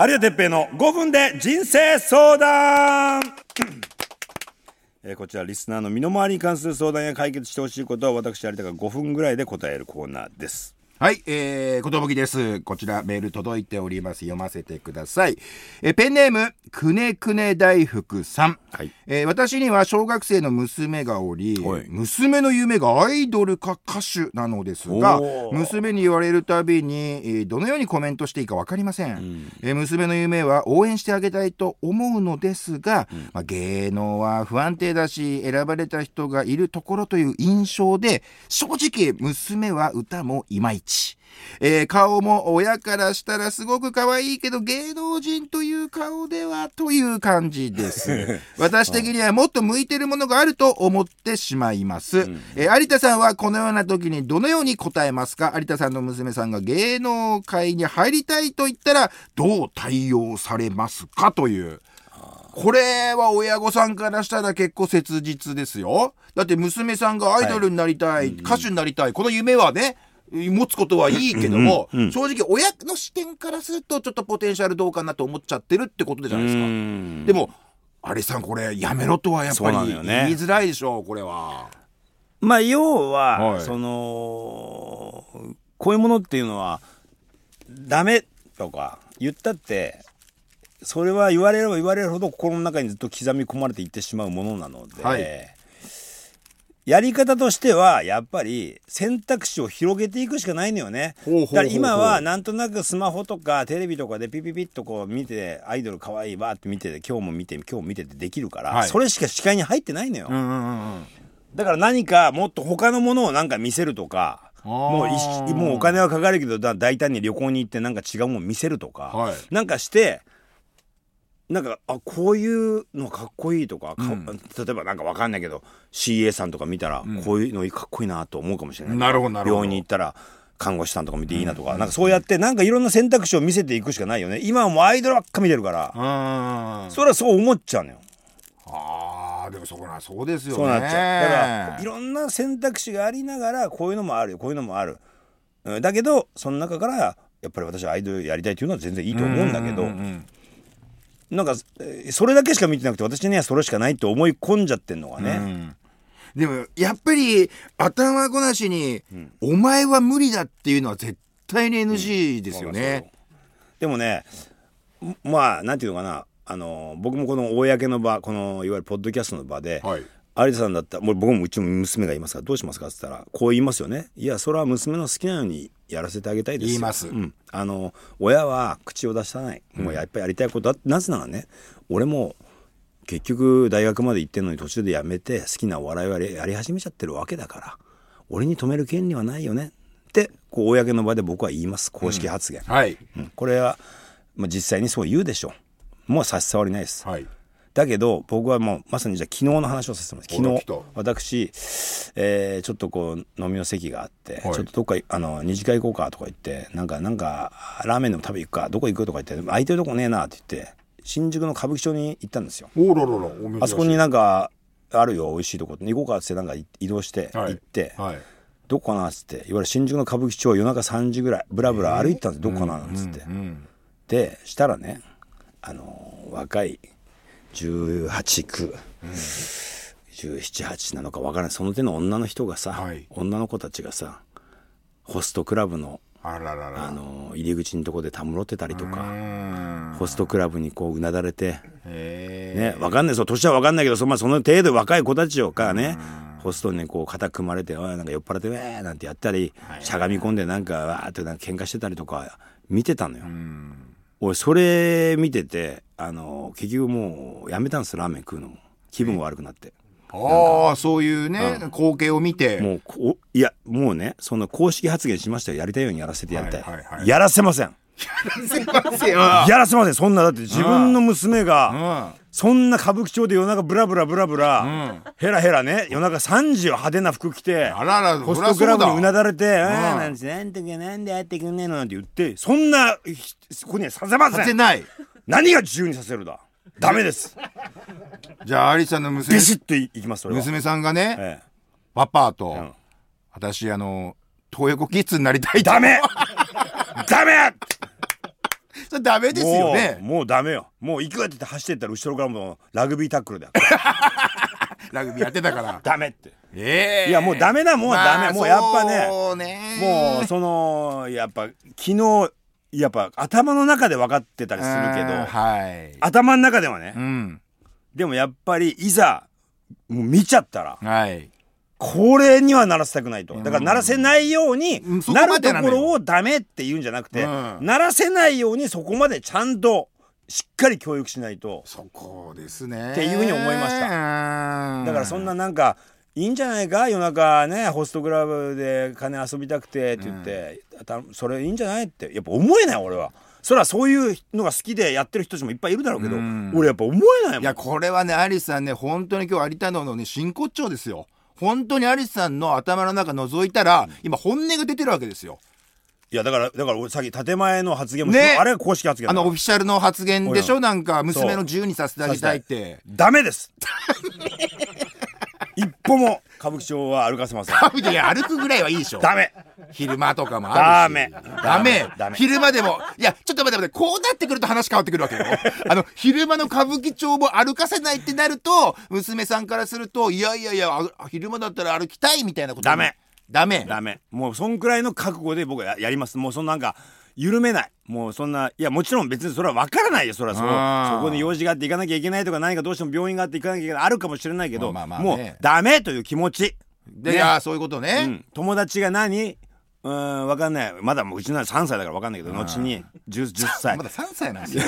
有田哲平の5分で人生相談。えーこちらリスナーの身の回りに関する相談や解決してほしいことを私有田が5分ぐらいで答えるコーナーですはい、えー、ことぶきです。こちらメール届いております。読ませてください。えーペンネーム、くねくね大福さん。はいえー私には小学生の娘がおりはい、娘の夢がアイドルか歌手なのですが娘に言われるたびに、えーどのようにコメントしていいかわかりません。えー娘の夢は応援してあげたいと思うのですが、まあ、芸能は不安定だし、選ばれた人がいるところという印象で、正直娘は歌もいまいち。えー顔も親からしたらすごく可愛いけど芸能人という顔ではという感じです。私的にはもっと向いてるものがあると思ってしまいます。えー有田さんはこのような時にどのように答えますか？有田さんの娘さんが芸能界に入りたいと言ったらどう対応されますかという。これは親御さんからしたら結構切実ですよ。だって娘さんがアイドルになりたい、歌手になりたい、この夢はね、持つことはいいけども、うんうん正直親の視点からするとちょっとポテンシャルどうかなと思っちゃってるってことじゃないですか。ん。でも、有吉さんこれやめろとはやっぱり言いづらいでしょう、これは。まあ要は、はい。そのこういうものっていうのはダメとか言ったってそれは言われれば言われるほど心の中にずっと刻み込まれていってしまうものなので、はいやり方としてはやっぱり選択肢を広げていくしかないのよね。だから今はなんとなくスマホとかテレビとかでピピピッとこう見てアイドル可愛いわって見てて今日も見て今日も見ててできるから、はいそれしか視界に入ってないのよ。うんうんうん。だから何かもっと他のものをなんか見せるとかもう一もうお金はかかるけどだ大胆に旅行に行ってなんか違うもの見せるとか、はいなんかしてなんかあこういうのかっこいいとか、かうん例えばなんかわかんないけど CA さんとか見たら、こういうのかっこいいなと思うかもしれないなるほどなるほど病院に行ったら看護師さんとか見ていいなとか、なんかそうやってなんかいろんな選択肢を見せていくしかないよね今はもうアイドルばっか見てるから、うん。それはそう思っちゃうのよ。ああ、でもそこな、そうですよね。そうなっちゃう。だからいろんな選択肢がありながらこういうのもあるよこういうのもある。うんだけどその中からやっぱり私はアイドルやりたいというのは全然いいと思うんだけど、うんうんうんなんかえーそれだけしか見てなくて私にはそれしかないと思い込んじゃってんのがね。うん。でもやっぱり頭ごなしに、お前は無理だっていうのは絶対に NG ですよね。でもねんまあなんていうのかな。あの僕もこの公の場このいわゆるポッドキャストの場で、はい。有田さんだったらもう僕もうちも娘がいますからどうしますかって言ったらこう言いますよね。いやそれは娘の好きなようにやらせてあげたいですよ。言います。うん、あの親は口を出さない。もうやっぱりやりたいことだなぜならね。俺も結局大学まで行ってんのに途中でやめて好きなお笑いをやり始めちゃってるわけだから俺に止める権利はないよね。ってこう公の場で僕は言います。公式発言、はい。うん。これは、まあ、実際にそう言うでしょう。もう差し障りないです、はい。だけど僕はもうまさにじゃあ昨日の話をさせてもら昨日来私、えーちょっとこう飲みの席があって、はい。ちょっとどっかあの二次会行こうかとか言ってなんかなんかラーメンでも食べ行くかどこ行くとか言って空いてるとこねえなって言って新宿の歌舞伎町に行ったんですよ。おろろろ、お珍しい。あそこになんかあるよ美味しいとこ行こうかってなんか移動してはい。行って、はい。どこかなっつっていわゆる新宿の歌舞伎町を夜中3時ぐらいブラブラ歩いてたんです、どこかななんつって、うん。でしたらねあの若い189、178なのか分からない。その手の女の人がさ、はい。女の子たちがさホストクラブのあの入り口のとこでたむろってたりとうかん。ホストクラブにこううなだれてへねわかんない。そう年はわかんないけどそ,、まあ、その程度若い子たちをからねホストにこう肩組まれておいなんか酔っ払って「ウェー!」なんてやったり、しゃがみ込んでなんかわーってなんか喧嘩してたりとか見てたのよ。俺それ見ててあの結局もうやめたんですラーメン食うのも。気分が悪くなって。ああそういうね、光景を見て。もうこいやもうねその公式発言しましたよやりたいようにやらせてやりたい,、はいはいはい。やらせません。すいません。やらせません。そんなだって自分の娘がうんそんな歌舞伎町で夜中ブラブラブラブラ、ヘラヘラね夜中3時派手な服着てあららホストクラブにうなだれて「ああうんなんてなんとかなんでやってくんねえの」なんて言ってそんなひここにはさせません。させない。何が自由にさせるだ？ダメです。じゃあアリさんの娘。ビシッといいきます娘さんがね、ええ。パパと、ん。私あの東横キッズになりたいと。ダメ！ダメそれダメですよね。もうもうダメよ。もう行くって言って走ってったら後ろからもうラグビータックルだよ。ラグビーやってたから。ダメって。ええ。いやもうダメだもうダメ。もうやっぱねね。もうそのやっぱ昨日やっぱ頭の中で分かってたりするけうんどはい。頭の中ではねうん。でもやっぱりいざもう見ちゃったらはいこれにはならせたくないと。だからならせないようにうんそこなるところをダメって言うんじゃなくてうん。ならせないようにそこまでちゃんとしっかり教育しないと。そこですね。っていうふうに思いました。ただからそんななんかいいんじゃないか夜中ねホストクラブで金遊びたくてって言って、たそれいいんじゃないって。やっぱ思えない俺は。それはそういうのが好きでやってる人たちもいっぱいいるだろうけど、うん。俺やっぱ思えないもん。いやこれはねアリスさんね本当に今日有田ののね真骨頂ですよ本当にアリスさんの頭の中覗いたら今本音が出てるわけですよ。いやだからだから俺さっき建前の発言も、ね。あれが公式発言だあのオフィシャルの発言でしょ？なんか娘の自由にさせてあげたいって。ダメです 一歩も歌舞伎町は歩かせません。いや歩くぐらいはいいでしょ。ダメ。昼間とかもあるし。ダメ。ダメ。ダメ。昼間でもいやちょっと待って待ってこうなってくると話変わってくるわけよ。あ の昼間の歌舞伎町も歩かせないってなると娘さんからするといやいやいやあ昼間だったら歩きたいみたいなことにダメ。ダメ。ダメ。もうそんくらいの覚悟で僕はややります。もうそんなんか緩めない。もうそんないやもちろん別にそれは分からないよそれは。そうそこに用事があって行かなきゃいけないとか何かどうしても病院があって行かなきゃいけないあるかもしれないけど、まあまあまあね。もうダメという気持ち。で、ね。いやそういうことね、うん、友達が何？うーん分かんない。まだもううちのは3歳だから分かんないけど後に 10, 10歳。まだ3歳なんですよ。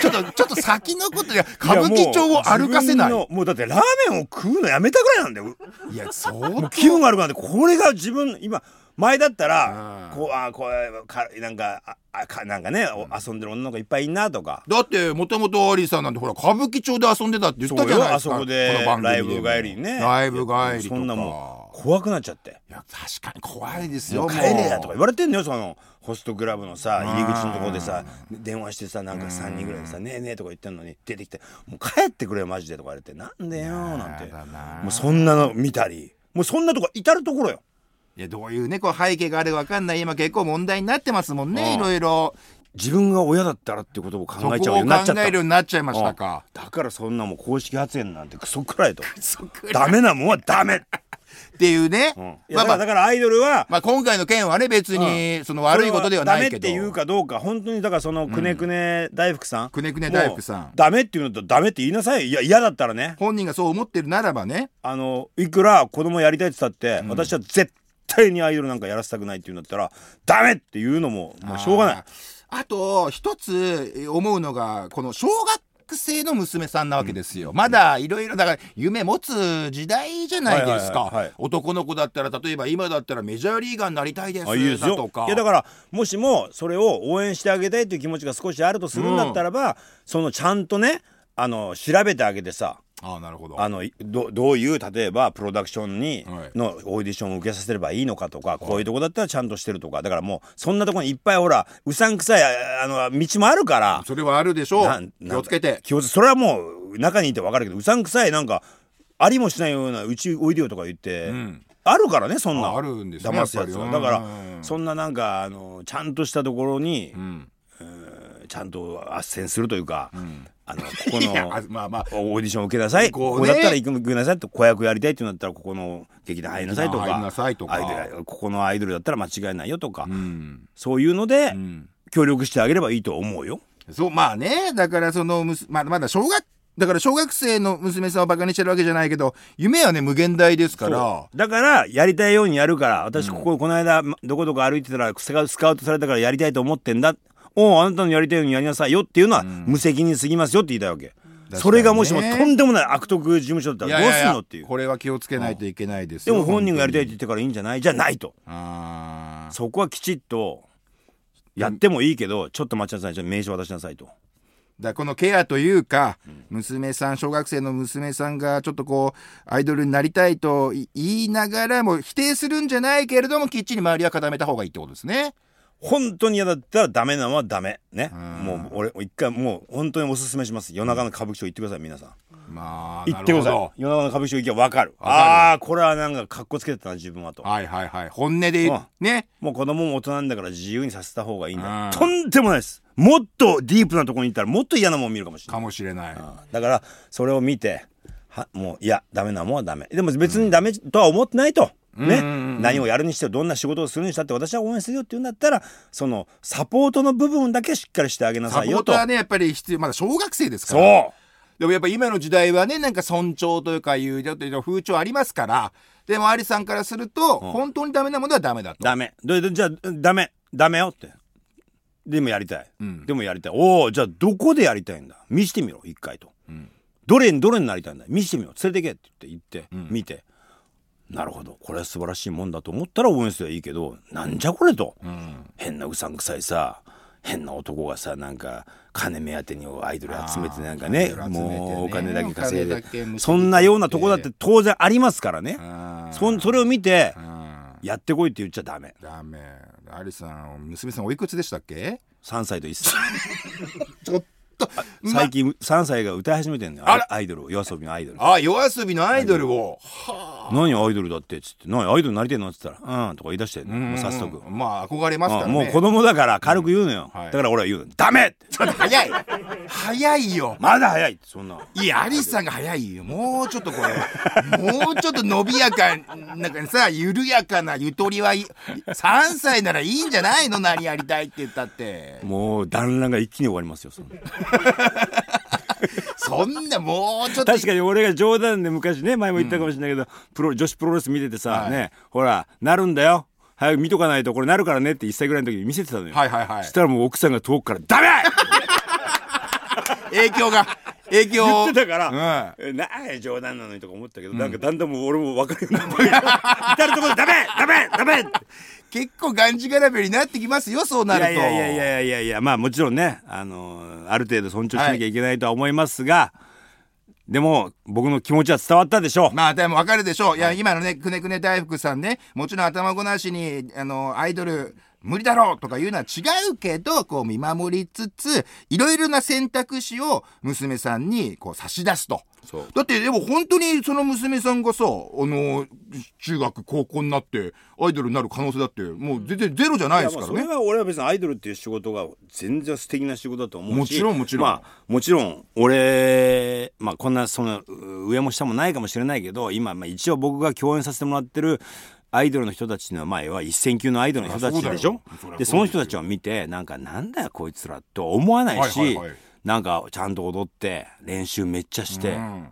ちょっとちょっと先のことで 歌舞伎町を歩かせない。やもうだってラーメンを食うのやめたぐらいなんだよ。いやそう気分悪くなってこれが自分今前だったらうん。こうあこうかなんかああかなんかねお遊んでる女の子いっぱいいんなとか。だってもともとアリーさんなんてほら歌舞伎町で遊んでたって言ったじゃないですか。そあそこでこの番組でもライブ帰りにね。ライブ帰りとか。そんなもう怖くなっちゃって。いや確かに怖いですよ帰れやとか言われてんのよそのホストクラブのさ入り口のところでさ電話してさなんか3人ぐらいでさ「ねえねえ」とか言ってんのに出てきて「もう帰ってくれよマジで」とか言われて「なんでよ」なんて。もうそんなの見たり。もうそんなとこ至る所よいやどういうねこう背景があるか分かんない。今結構問題になってますもんね。うん。いろいろ。自分が親だったらってことを考えちゃうようになっちゃったえるようになっちゃいましたか。だからそんなもう公式発言なんてクソくらいと。ダメなもんはダメ、っていうね、うん、まあまあ。だからアイドルはまあ今回の件はね別にその悪いことではないけど。ダメって言うかどうか本当にだからそのくねくね大福さん、くねくね大福さん。ダメって言うんだったらダメって言いなさい。いや嫌だったらね。本人がそう思ってるならばね。あのいくら子供やりたいって言ったって、私は絶対にアイドルなんかやらせたくないって言うんだったらダメっていうのももうしょうがない。あと一つえ思うのがこの小学生の娘さんなわけですよ、まだいろいろだから夢持つ時代じゃないですか、男の子だったら例えば今だったらメジャーリーガーになりたいですだとか。いやだからもしもそれを応援してあげたいという気持ちが少しあるとするんだったらば、そのちゃんとねあの調べてあげてさああなるほど。あのいどどういう例えばプロダクションに、はい。のオーディションを受けさせればいいのかとか、こういうとこだったらちゃんとしてるとか。だからもうそんなとこにいっぱいほらうさんくさいああの道もあるからそれはあるでしょなう気をつけて。気をつそれはもう中にいて分かるけどうさんくさいなんかありもしないようなうちおいでよとか言って、ん。あるからねそんな。ああるんですね騙すやつは。だからうん。そんななんかあのちゃんとしたところに、ん。ちゃんと斡旋するというか、あの ここのあまあまあ。オーディション受けなさい。ここだったら行く行くなさいと子役やりたいって言うんだったらここの劇団入りなさいとか。劇団入りなさいとか。アイドルここのアイドルだったら間違いないよとか、うん。そういうので、ん。協力してあげればいいと思うよ。そうまあね。だからそのむすまだまだ小学だから小学生の娘さんをバカにしてるわけじゃないけど夢はね無限大ですから。だからやりたいようにやるから私ここ、この間どこどこ歩いてたらスカウスカウトされたからやりたいと思ってんだおうあなたのやりたいようにやりなさいよっていうのは無責任すぎますよって言いたいわけ、それがもしもとんでもない悪徳事務所だったらどうすんのっていう。これは気をつけないといけないですよでも本人がやりたいって本言ってからいいんじゃない？じゃないと。そこはきちっとやってもいいけどちょっと待ちなさいちょっと名刺渡しなさいと。だからこのケアというか、娘さん小学生の娘さんがちょっとこうアイドルになりたいとい言いながらも否定するんじゃないけれどもきっちり周りは固めた方がいいってことですね。本当に嫌だったらダメなのはダメ。ね。うん。もう俺一回もう本当におすすめします。夜中の歌舞伎町行ってください皆さん。まあ行ってください。夜中の歌舞伎町行けば分かる。わかる。ああーこれはなんかかっこつけてたな自分はと。どはいはいはい。本音でう。ん。ね。もう子供も大人なんだから自由にさせた方がいいんだうん。とんでもないです。もっとディープなところに行ったらもっと嫌なもん見るかもしれない。かもしれない。だからそれを見てはもういやダメなもんはダメ。でも別にダメとは思ってないと、ね、何をやるにしてもどんな仕事をするにしたって私は応援するよって言うんだったらそのサポートの部分だけしっかりしてあげなサポさいよと。ートはねやっぱり必要まだ小学生ですかそう。ら。でもやっぱ今の時代はねなんか尊重というかいうちょっと風潮ありますから。でもアリさんからすると、うん。本当にダメなものはダメだと。ダメ。じゃあダメ。ダメよって。でもやりたい、うん。でもやりたい。おおじゃあどこでやりたいんだ？見してみろ一回と、ん。どれにどれになりたいんだ？見してみろ。連れてけって言って言って、ん。見てなるほど。これは素晴らしいもんだと思ったら応援すればいいけどなんじゃこれと、うん。変なうさんくさいさ変な男がさなんか金目当てにアイドル集めてなんかねね。もうお金だけ稼いで。そんなようなとこだって当然ありますからね。そんそれを見てうん。やってこいって言っちゃダメ。ダメ。アリさん娘さんおいくつでしたっけ？3歳と1歳。ちょっと最近3歳が歌い始めてんのよ。アイドルを夜遊びのアイドル。あ夜遊びのアイドルを。何アイドルだってっつって何アイドルになりてんのっつったら。うんとか言い出してもう早速うんまあ憧れますからね。あもう子供だから軽く言うのよ、うんはい。だから俺は言うのダメって。早い。早いよ。まだ早いってそんないやアリスさんが早いよ。もうちょっとこれ。もうちょっと伸びやかなんかさ緩やかなゆとりはい3歳ならいいんじゃないの？何やりたいって言ったって。もう団らんが一気に終わりますよそんな そんなもうちょっと。確かに俺が冗談で昔ね前も言ったかもしれないけど、プロ女子プロレス見ててさ、はい。ねほらなるんだよ。早く見とかないとこれなるからねって1歳ぐらいの時に見せてたのよ、はいはいはい。そしたらもう奥さんが遠くから「ダメ!」影響が影響。言ってたから、うん。えなあ冗談なのにとか思ったけど、なんかだんだんもう俺も分かるようになって至るところで「ダメ！ダメ！ダメ!」って結構がんじがらめになってきますよそうないると。やいやいやいやいやいや。まあもちろんねあのある程度尊重しなきゃいけないとは思いますが、でも僕の気持ちは伝わったでしょう、まあでもわかるでしょう。いや、今のね、くねくね大福さんね、もちろん頭ごなしに、あの、アイドル、無理だろうとかいうのは違うけど、こう見守りつつ、いろいろな選択肢を娘さんにこう差し出すと。そうだってでも本当にその娘さんがさ、あの、中学、高校になってアイドルになる可能性だって、もう全然ゼロじゃないですからねそれ。は俺は別にアイドルっていう仕事が全然素敵な仕事だと思うしもちろんもちろんまあもちろん俺まあこんなそのう上も下もないかもしれないけど今まあ一応僕が共演させてもらってるアイドルの人たちのはまあ要は一線級のアイドルの人たちでしょ？でその人たちを見てなんかなんだよこいつらと思わないし、なんかちゃんと踊って練習めっちゃして、うん。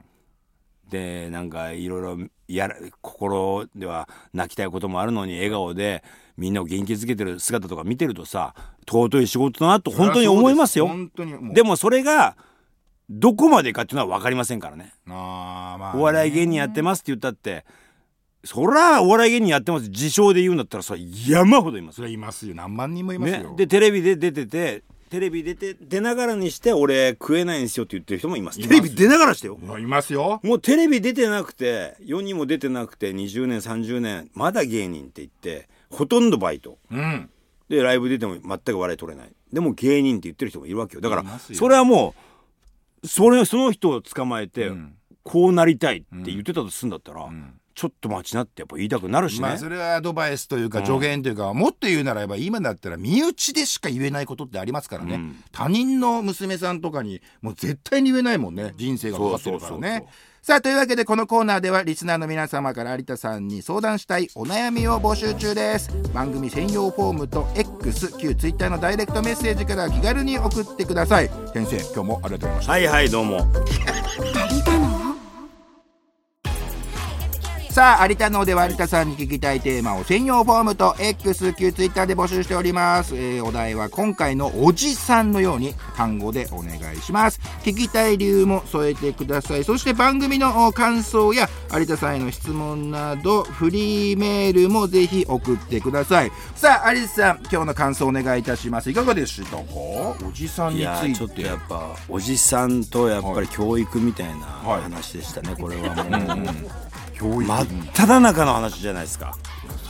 でなんかいろいろやら心では泣きたいこともあるのに笑顔でみんなを元気づけてる姿とか見てるとさ尊い仕事だなと本当に思いますよ。本当にもう。でもそれがどこまでかっていうのは分かりませんからね。あーまあね。お笑い芸人やってますって言ったってそらお笑い芸人やってます。自称で言うんだったらそれ山ほどいます。それいますよ。何万人もいますよ、ね。でテレビで出ててテレビ出て出ながらにして俺食えないんですよって言ってる人もいます。テレビ出ながらしてよ。いますよ。もうテレビ出てなくて世にも出てなくて20年30年まだ芸人って言ってほとんどバイト。うん。でライブ出ても全く笑い取れない。でも芸人って言ってる人もいるわけよ。だからそれはもうそれその人を捕まえて、ん。こうなりたいって言ってたとするんだったら、んちょっと待ちなってやっぱ言いたくなるしね、まあそれはアドバイスというか助言というか、もっと言うならば今だったら身内でしか言えないことってありますからね、うん。他人の娘さんとかにもう絶対に言えないもんね。人生がかかってるからね。さあというわけでこのコーナーではリスナーの皆様から有田さんに相談したいお悩みを募集中です。番組専用フォームと X 旧 Twitter のダイレクトメッセージから気軽に送ってください。先生今日もありがとうございました。はいはいどうも。有田の？さあ有田のでは有田さんに聞きたいテーマを専用フォームと X 旧 Twitter で募集しております、えーお題は今回のおじさんのように単語でお願いします。聞きたい理由も添えてください。そして番組のお感想や有田さんへの質問などフリーメールもぜひ送ってください。さあ有田さん今日の感想お願いいたします。いかがでしたか？おじさんについやいちょってとやっぱおじさんとやっぱり教育みたいなはい。話でしたね、これはもう教育真っ只中の話じゃないですか。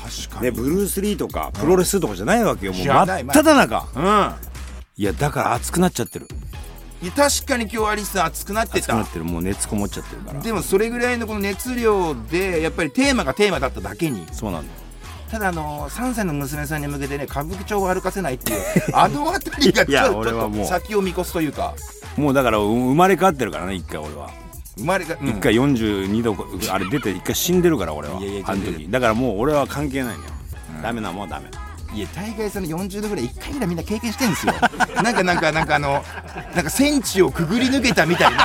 確かねブルース・リーとかプロレスとかじゃないわけよもう真っ只中。うん。いやだから熱くなっちゃってる。いや確かに今日アリス熱くなってた。熱くなってる。もう熱こもっちゃってるから。でもそれぐらいのこの熱量でやっぱりテーマがテーマだっただけに。そうなんだ。よただあの3歳の娘さんに向けてね歌舞伎町を歩かせないっていう あの辺りがちょっと先を見越すというか。もうだからう生まれ変わってるからね一回俺は生まれが、うん。一回42度あれ出て一回死んでるから俺は。あの時。だからもう俺は関係ないのよ。ダメなもんはダメ。いや大概その40度ぐらい1回ぐらいみんな経験してるんですよ。なんかなんかなんかあのなんか戦地をくぐり抜けたみたいな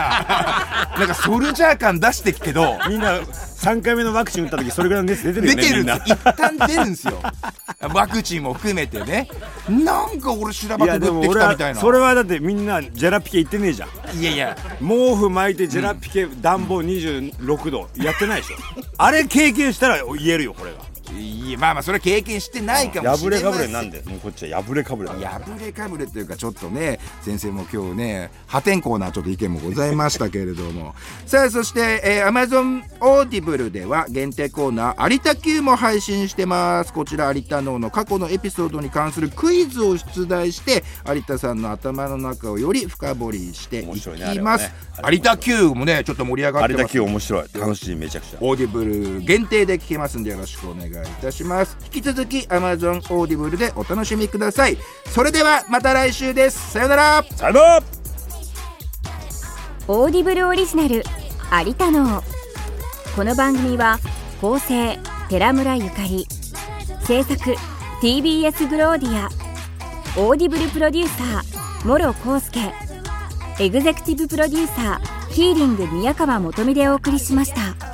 なんかソルジャー感出してっけどみんな3回目のワクチン打った時それぐらいの熱出てるよ出てるんです一旦出るんですよ。ワクチンも含めてね。なんか俺修羅場くぐってきたみたいな。はそれはだってみんなジェラピケ行ってねえじゃん。いやいや。毛布巻いてジェラピケ暖房26度やってないでしょ。あれ経験したら言えるよこれがいやまあまあそれは経験してないかもし破れれないかぶれなんでもうこっちは破れかぶれ。だ破れかぶれというかちょっとね先生も今日ね破天荒なちょっと意見もございましたけれども。さあそして、えー、Amazon オーディブルでは限定コーナー有田 Q も配信してます。こちら有田脳の過去のエピソードに関するクイズを出題して有田さんの頭の中をより深掘りしていきます、有田 Q もねちょっと盛り上がってます。有田 Q 面白い。楽しいめちゃくちゃ。 Audible 限定で聞けますんでよろしくお願いいたします。引き続き Amazon オーディブルでお楽しみください。それではまた来週です。さよなら。さよなら。 Audible オリジナル有田脳。この番組は構成寺村ゆかり。制作 TBS グロウディアAudible プロデューサー諸康介。エグゼクティブプロデューサーキーリング宮川もとみでお送りしました。